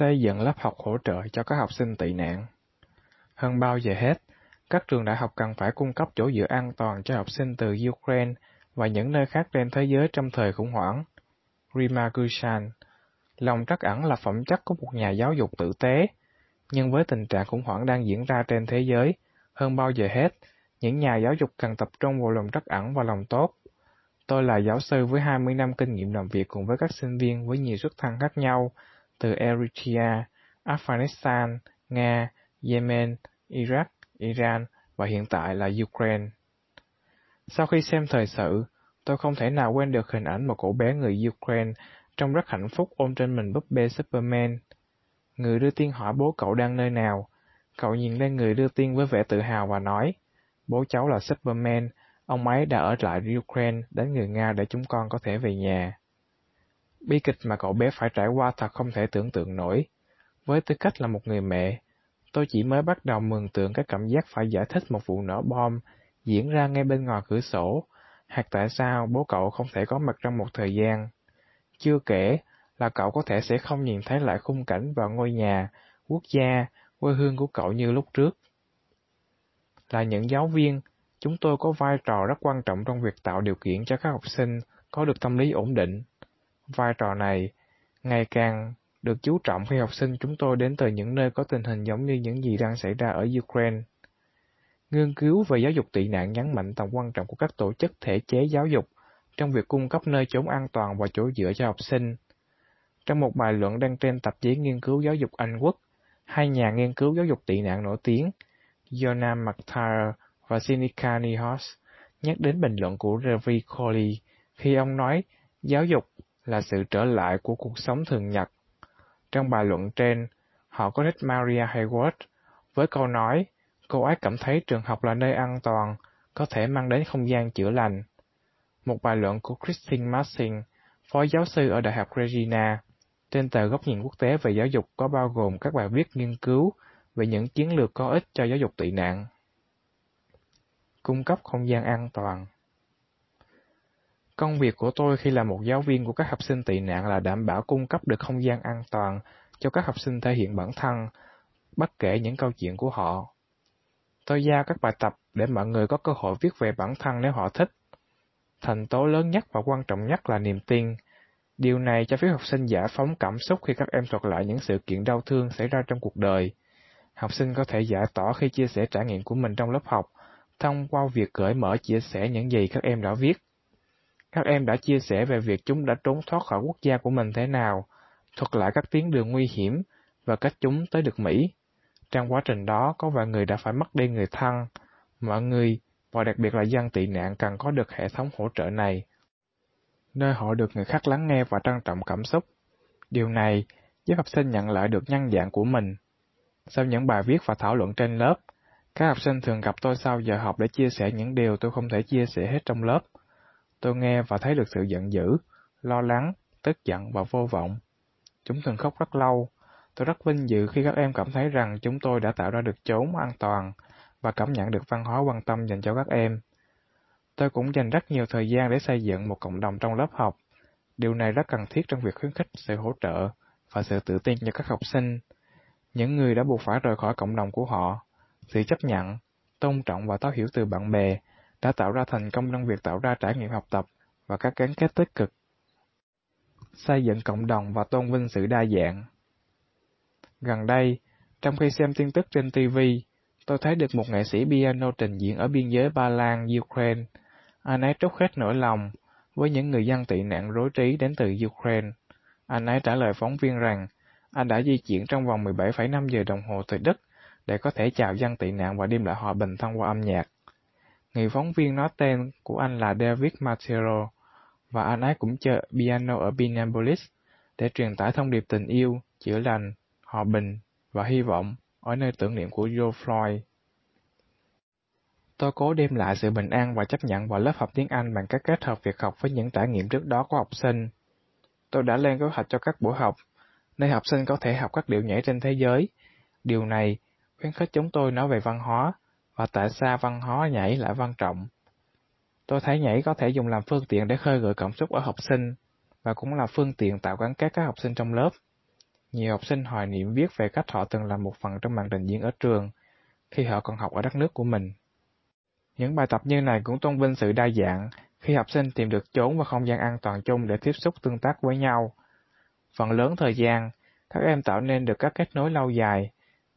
Xây dựng lớp học hỗ trợ cho các học sinh tị nạn. Hơn bao giờ hết, các trường đại học cần phải cung cấp chỗ dựa an toàn cho học sinh từ Ukraine và những nơi khác trên thế giới trong thời khủng hoảng. Rima Gushan Lòng trắc ẩn là phẩm chất của một nhà giáo dục tử tế, nhưng với tình trạng khủng hoảng đang diễn ra trên thế giới, hơn bao giờ hết, những nhà giáo dục cần tập trung vào lòng trắc ẩn và lòng tốt. Tôi là giáo sư với 20 năm kinh nghiệm làm việc cùng với các sinh viên với nhiều xuất thân khác nhau, từ Eritrea, Afghanistan, Nga, Yemen, Iraq, Iran và hiện tại là Ukraine. Sau khi xem thời sự, tôi không thể nào quên được hình ảnh một cậu bé người Ukraine trông rất hạnh phúc ôm trên mình búp bê Superman. Người đưa tin hỏi bố cậu đang nơi nào. Cậu nhìn lên người đưa tin với vẻ tự hào và nói, bố cháu là Superman, ông ấy đã ở lại Ukraine đến người Nga để chúng con có thể về nhà. Bi kịch mà cậu bé phải trải qua thật không thể tưởng tượng nổi. Với tư cách là một người mẹ, tôi chỉ mới bắt đầu mường tượng cái cảm giác phải giải thích một vụ nổ bom diễn ra ngay bên ngoài cửa sổ, hoặc tại sao bố cậu không thể có mặt trong một thời gian. Chưa kể là cậu có thể sẽ không nhìn thấy lại khung cảnh và ngôi nhà, quốc gia, quê hương của cậu như lúc trước. Là những giáo viên, chúng tôi có vai trò rất quan trọng trong việc tạo điều kiện cho các học sinh có được tâm lý ổn định. Vai trò này ngày càng được chú trọng khi học sinh chúng tôi đến từ những nơi có tình hình giống như những gì đang xảy ra ở Ukraine. Nghiên cứu về giáo dục tị nạn nhấn mạnh tầm quan trọng của các tổ chức thể chế giáo dục trong việc cung cấp nơi chốn an toàn và chỗ dựa cho học sinh. Trong một bài luận đăng trên tạp chí nghiên cứu giáo dục Anh Quốc, hai nhà nghiên cứu giáo dục tị nạn nổi tiếng, Jonah McTire và Sinica Nihos, nhắc đến bình luận của Ravi Kohli khi ông nói giáo dục là sự trở lại của cuộc sống thường nhật. Trong bài luận trên, họ có trích Maria Hayward với câu nói cô ấy cảm thấy trường học là nơi an toàn, có thể mang đến không gian chữa lành. Một bài luận của Christine Massing, phó giáo sư ở Đại học Regina, trên tờ góc nhìn quốc tế về giáo dục có bao gồm các bài viết nghiên cứu về những chiến lược có ích cho giáo dục tị nạn. Cung cấp không gian an toàn Công việc của tôi khi là một giáo viên của các học sinh tị nạn là đảm bảo cung cấp được không gian an toàn cho các học sinh thể hiện bản thân, bất kể những câu chuyện của họ. Tôi giao các bài tập để mọi người có cơ hội viết về bản thân nếu họ thích. Thành tố lớn nhất và quan trọng nhất là niềm tin. Điều này cho phép học sinh giải phóng cảm xúc khi các em thuật lại những sự kiện đau thương xảy ra trong cuộc đời. Học sinh có thể giải tỏa khi chia sẻ trải nghiệm của mình trong lớp học, thông qua việc cởi mở chia sẻ những gì các em đã viết. Các em đã chia sẻ về việc chúng đã trốn thoát khỏi quốc gia của mình thế nào, thuật lại các tuyến đường nguy hiểm và cách chúng tới được Mỹ. Trong quá trình đó, có vài người đã phải mất đi người thân. Mọi người, và đặc biệt là dân tị nạn cần có được hệ thống hỗ trợ này, nơi họ được người khác lắng nghe và trân trọng cảm xúc. Điều này giúp học sinh nhận lại được nhân dạng của mình. Sau những bài viết và thảo luận trên lớp, các học sinh thường gặp tôi sau giờ học để chia sẻ những điều tôi không thể chia sẻ hết trong lớp. Tôi nghe và thấy được sự giận dữ, lo lắng, tức giận và vô vọng. Chúng thường khóc rất lâu. Tôi rất vinh dự khi các em cảm thấy rằng chúng tôi đã tạo ra được chốn an toàn và cảm nhận được văn hóa quan tâm dành cho các em. Tôi cũng dành rất nhiều thời gian để xây dựng một cộng đồng trong lớp học. Điều này rất cần thiết trong việc khuyến khích sự hỗ trợ và sự tự tin cho các học sinh. Những người đã buộc phải rời khỏi cộng đồng của họ, sự chấp nhận, tôn trọng và thấu hiểu từ bạn bè đã tạo ra thành công trong việc tạo ra trải nghiệm học tập và các gắn kết tích cực. Xây dựng cộng đồng và tôn vinh sự đa dạng Gần đây, trong khi xem tin tức trên TV, tôi thấy được một nghệ sĩ piano trình diễn ở biên giới Ba Lan, Ukraine. Anh ấy trút hết nỗi lòng với những người dân tị nạn rối trí đến từ Ukraine. Anh ấy trả lời phóng viên rằng anh đã di chuyển trong vòng 17,5 giờ đồng hồ từ Đức để có thể chào dân tị nạn và đem lại hòa bình thông qua âm nhạc. Người phóng viên nói tên của anh là David Matero, và anh ấy cũng chơi piano ở Minneapolis để truyền tải thông điệp tình yêu, chữa lành, hòa bình và hy vọng ở nơi tưởng niệm của George Floyd. Tôi cố đem lại sự bình an và chấp nhận vào lớp học tiếng Anh bằng cách kết hợp việc học với những trải nghiệm trước đó của học sinh. Tôi đã lên kế hoạch cho các buổi học, nơi học sinh có thể học các điệu nhảy trên thế giới. Điều này khuyến khích chúng tôi nói về văn hóa và tại sao văn hóa nhảy lại quan trọng. Tôi thấy nhảy có thể dùng làm phương tiện để khơi gợi cảm xúc ở học sinh và cũng là phương tiện tạo gắn kết các học sinh trong lớp. Nhiều học sinh hoài niệm viết về cách họ từng làm một phần trong màn trình diễn ở trường, khi họ còn học ở đất nước của mình. Những bài tập như này cũng tôn vinh sự đa dạng, khi học sinh tìm được chốn và không gian an toàn chung để tiếp xúc tương tác với nhau. Phần lớn thời gian, các em tạo nên được các kết nối lâu dài,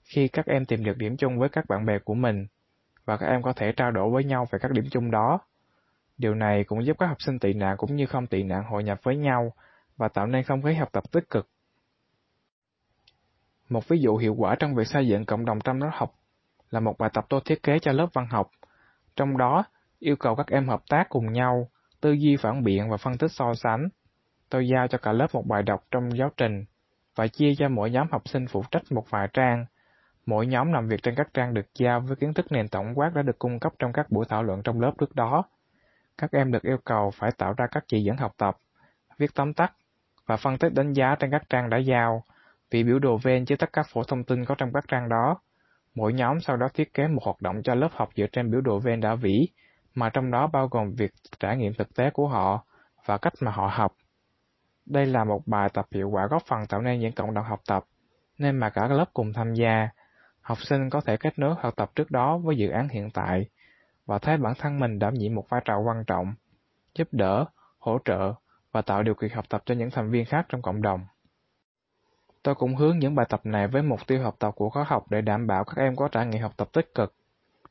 khi các em tìm được điểm chung với các bạn bè của mình, và các em có thể trao đổi với nhau về các điểm chung đó. Điều này cũng giúp các học sinh tị nạn cũng như không tị nạn hội nhập với nhau và tạo nên không khí học tập tích cực. Một ví dụ hiệu quả trong việc xây dựng cộng đồng trong lớp học là một bài tập tôi thiết kế cho lớp văn học. Trong đó, yêu cầu các em hợp tác cùng nhau, tư duy phản biện và phân tích so sánh. Tôi giao cho cả lớp một bài đọc trong giáo trình và chia cho mỗi nhóm học sinh phụ trách một vài trang. Mỗi nhóm làm việc trên các trang được giao với kiến thức nền tổng quát đã được cung cấp trong các buổi thảo luận trong lớp trước đó. Các em được yêu cầu phải tạo ra các chỉ dẫn học tập, viết tóm tắt và phân tích đánh giá trên các trang đã giao, vì biểu đồ ven chứa tất các phổ thông tin có trong các trang đó. Mỗi nhóm sau đó thiết kế một hoạt động cho lớp học dựa trên biểu đồ ven đã vỉ, mà trong đó bao gồm việc trải nghiệm thực tế của họ và cách mà họ học. Đây là một bài tập hiệu quả góp phần tạo nên những cộng đồng học tập, nên mà cả lớp cùng tham gia. Học sinh có thể kết nối học tập trước đó với dự án hiện tại và thấy bản thân mình đảm nhiệm một vai trò quan trọng, giúp đỡ, hỗ trợ và tạo điều kiện học tập cho những thành viên khác trong cộng đồng. Tôi cũng hướng những bài tập này với mục tiêu học tập của khóa học để đảm bảo các em có trải nghiệm học tập tích cực.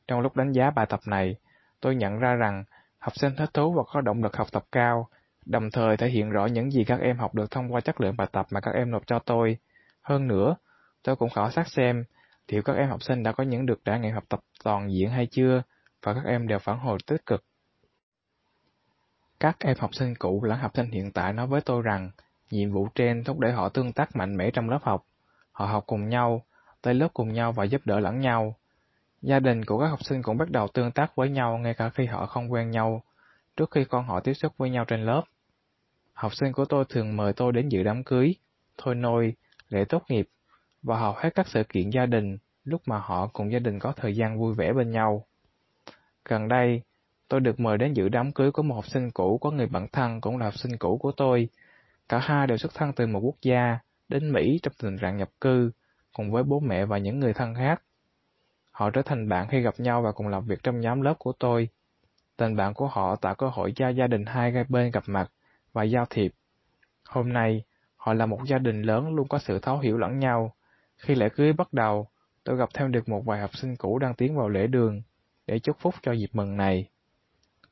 Trong lúc đánh giá bài tập này, tôi nhận ra rằng học sinh thích thú và có động lực học tập cao, đồng thời thể hiện rõ những gì các em học được thông qua chất lượng bài tập mà các em nộp cho tôi. Hơn nữa, tôi cũng khảo sát xem liệu các em học sinh đã có những được trải nghiệm học tập toàn diện hay chưa, và các em đều phản hồi tích cực. Các em học sinh cũ lẫn học sinh hiện tại nói với tôi rằng nhiệm vụ trên thúc đẩy họ tương tác mạnh mẽ trong lớp học. Họ học cùng nhau, tới lớp cùng nhau và giúp đỡ lẫn nhau. Gia đình của các học sinh cũng bắt đầu tương tác với nhau ngay cả khi họ không quen nhau, trước khi con họ tiếp xúc với nhau trên lớp. Học sinh của tôi thường mời tôi đến dự đám cưới, thôi nôi, lễ tốt nghiệp và hầu hết các sự kiện gia đình lúc mà họ cùng gia đình có thời gian vui vẻ bên nhau. Gần đây, tôi được mời đến dự đám cưới của một học sinh cũ có người bạn thân cũng là học sinh cũ của tôi. Cả hai đều xuất thân từ một quốc gia, đến Mỹ trong tình trạng nhập cư, cùng với bố mẹ và những người thân khác. Họ trở thành bạn khi gặp nhau và cùng làm việc trong nhóm lớp của tôi. Tình bạn của họ tạo cơ hội cho gia đình hai gai bên gặp mặt và giao thiệp. Hôm nay, họ là một gia đình lớn luôn có sự thấu hiểu lẫn nhau. Khi lễ cưới bắt đầu, tôi gặp thêm được một vài học sinh cũ đang tiến vào lễ đường để chúc phúc cho dịp mừng này.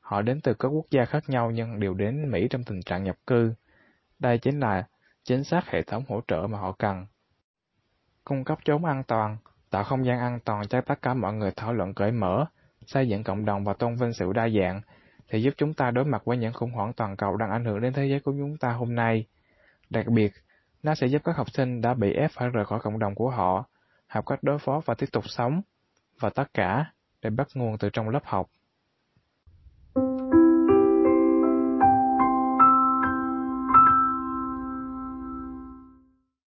Họ đến từ các quốc gia khác nhau nhưng đều đến Mỹ trong tình trạng nhập cư. Đây chính là chính xác hệ thống hỗ trợ mà họ cần. Cung cấp chốn an toàn, tạo không gian an toàn cho tất cả mọi người thảo luận cởi mở, xây dựng cộng đồng và tôn vinh sự đa dạng, thì giúp chúng ta đối mặt với những khủng hoảng toàn cầu đang ảnh hưởng đến thế giới của chúng ta hôm nay. Đặc biệt, nó sẽ giúp các học sinh đã bị ép phải rời khỏi cộng đồng của họ, học cách đối phó và tiếp tục sống, và tất cả đều bắt nguồn từ trong lớp học.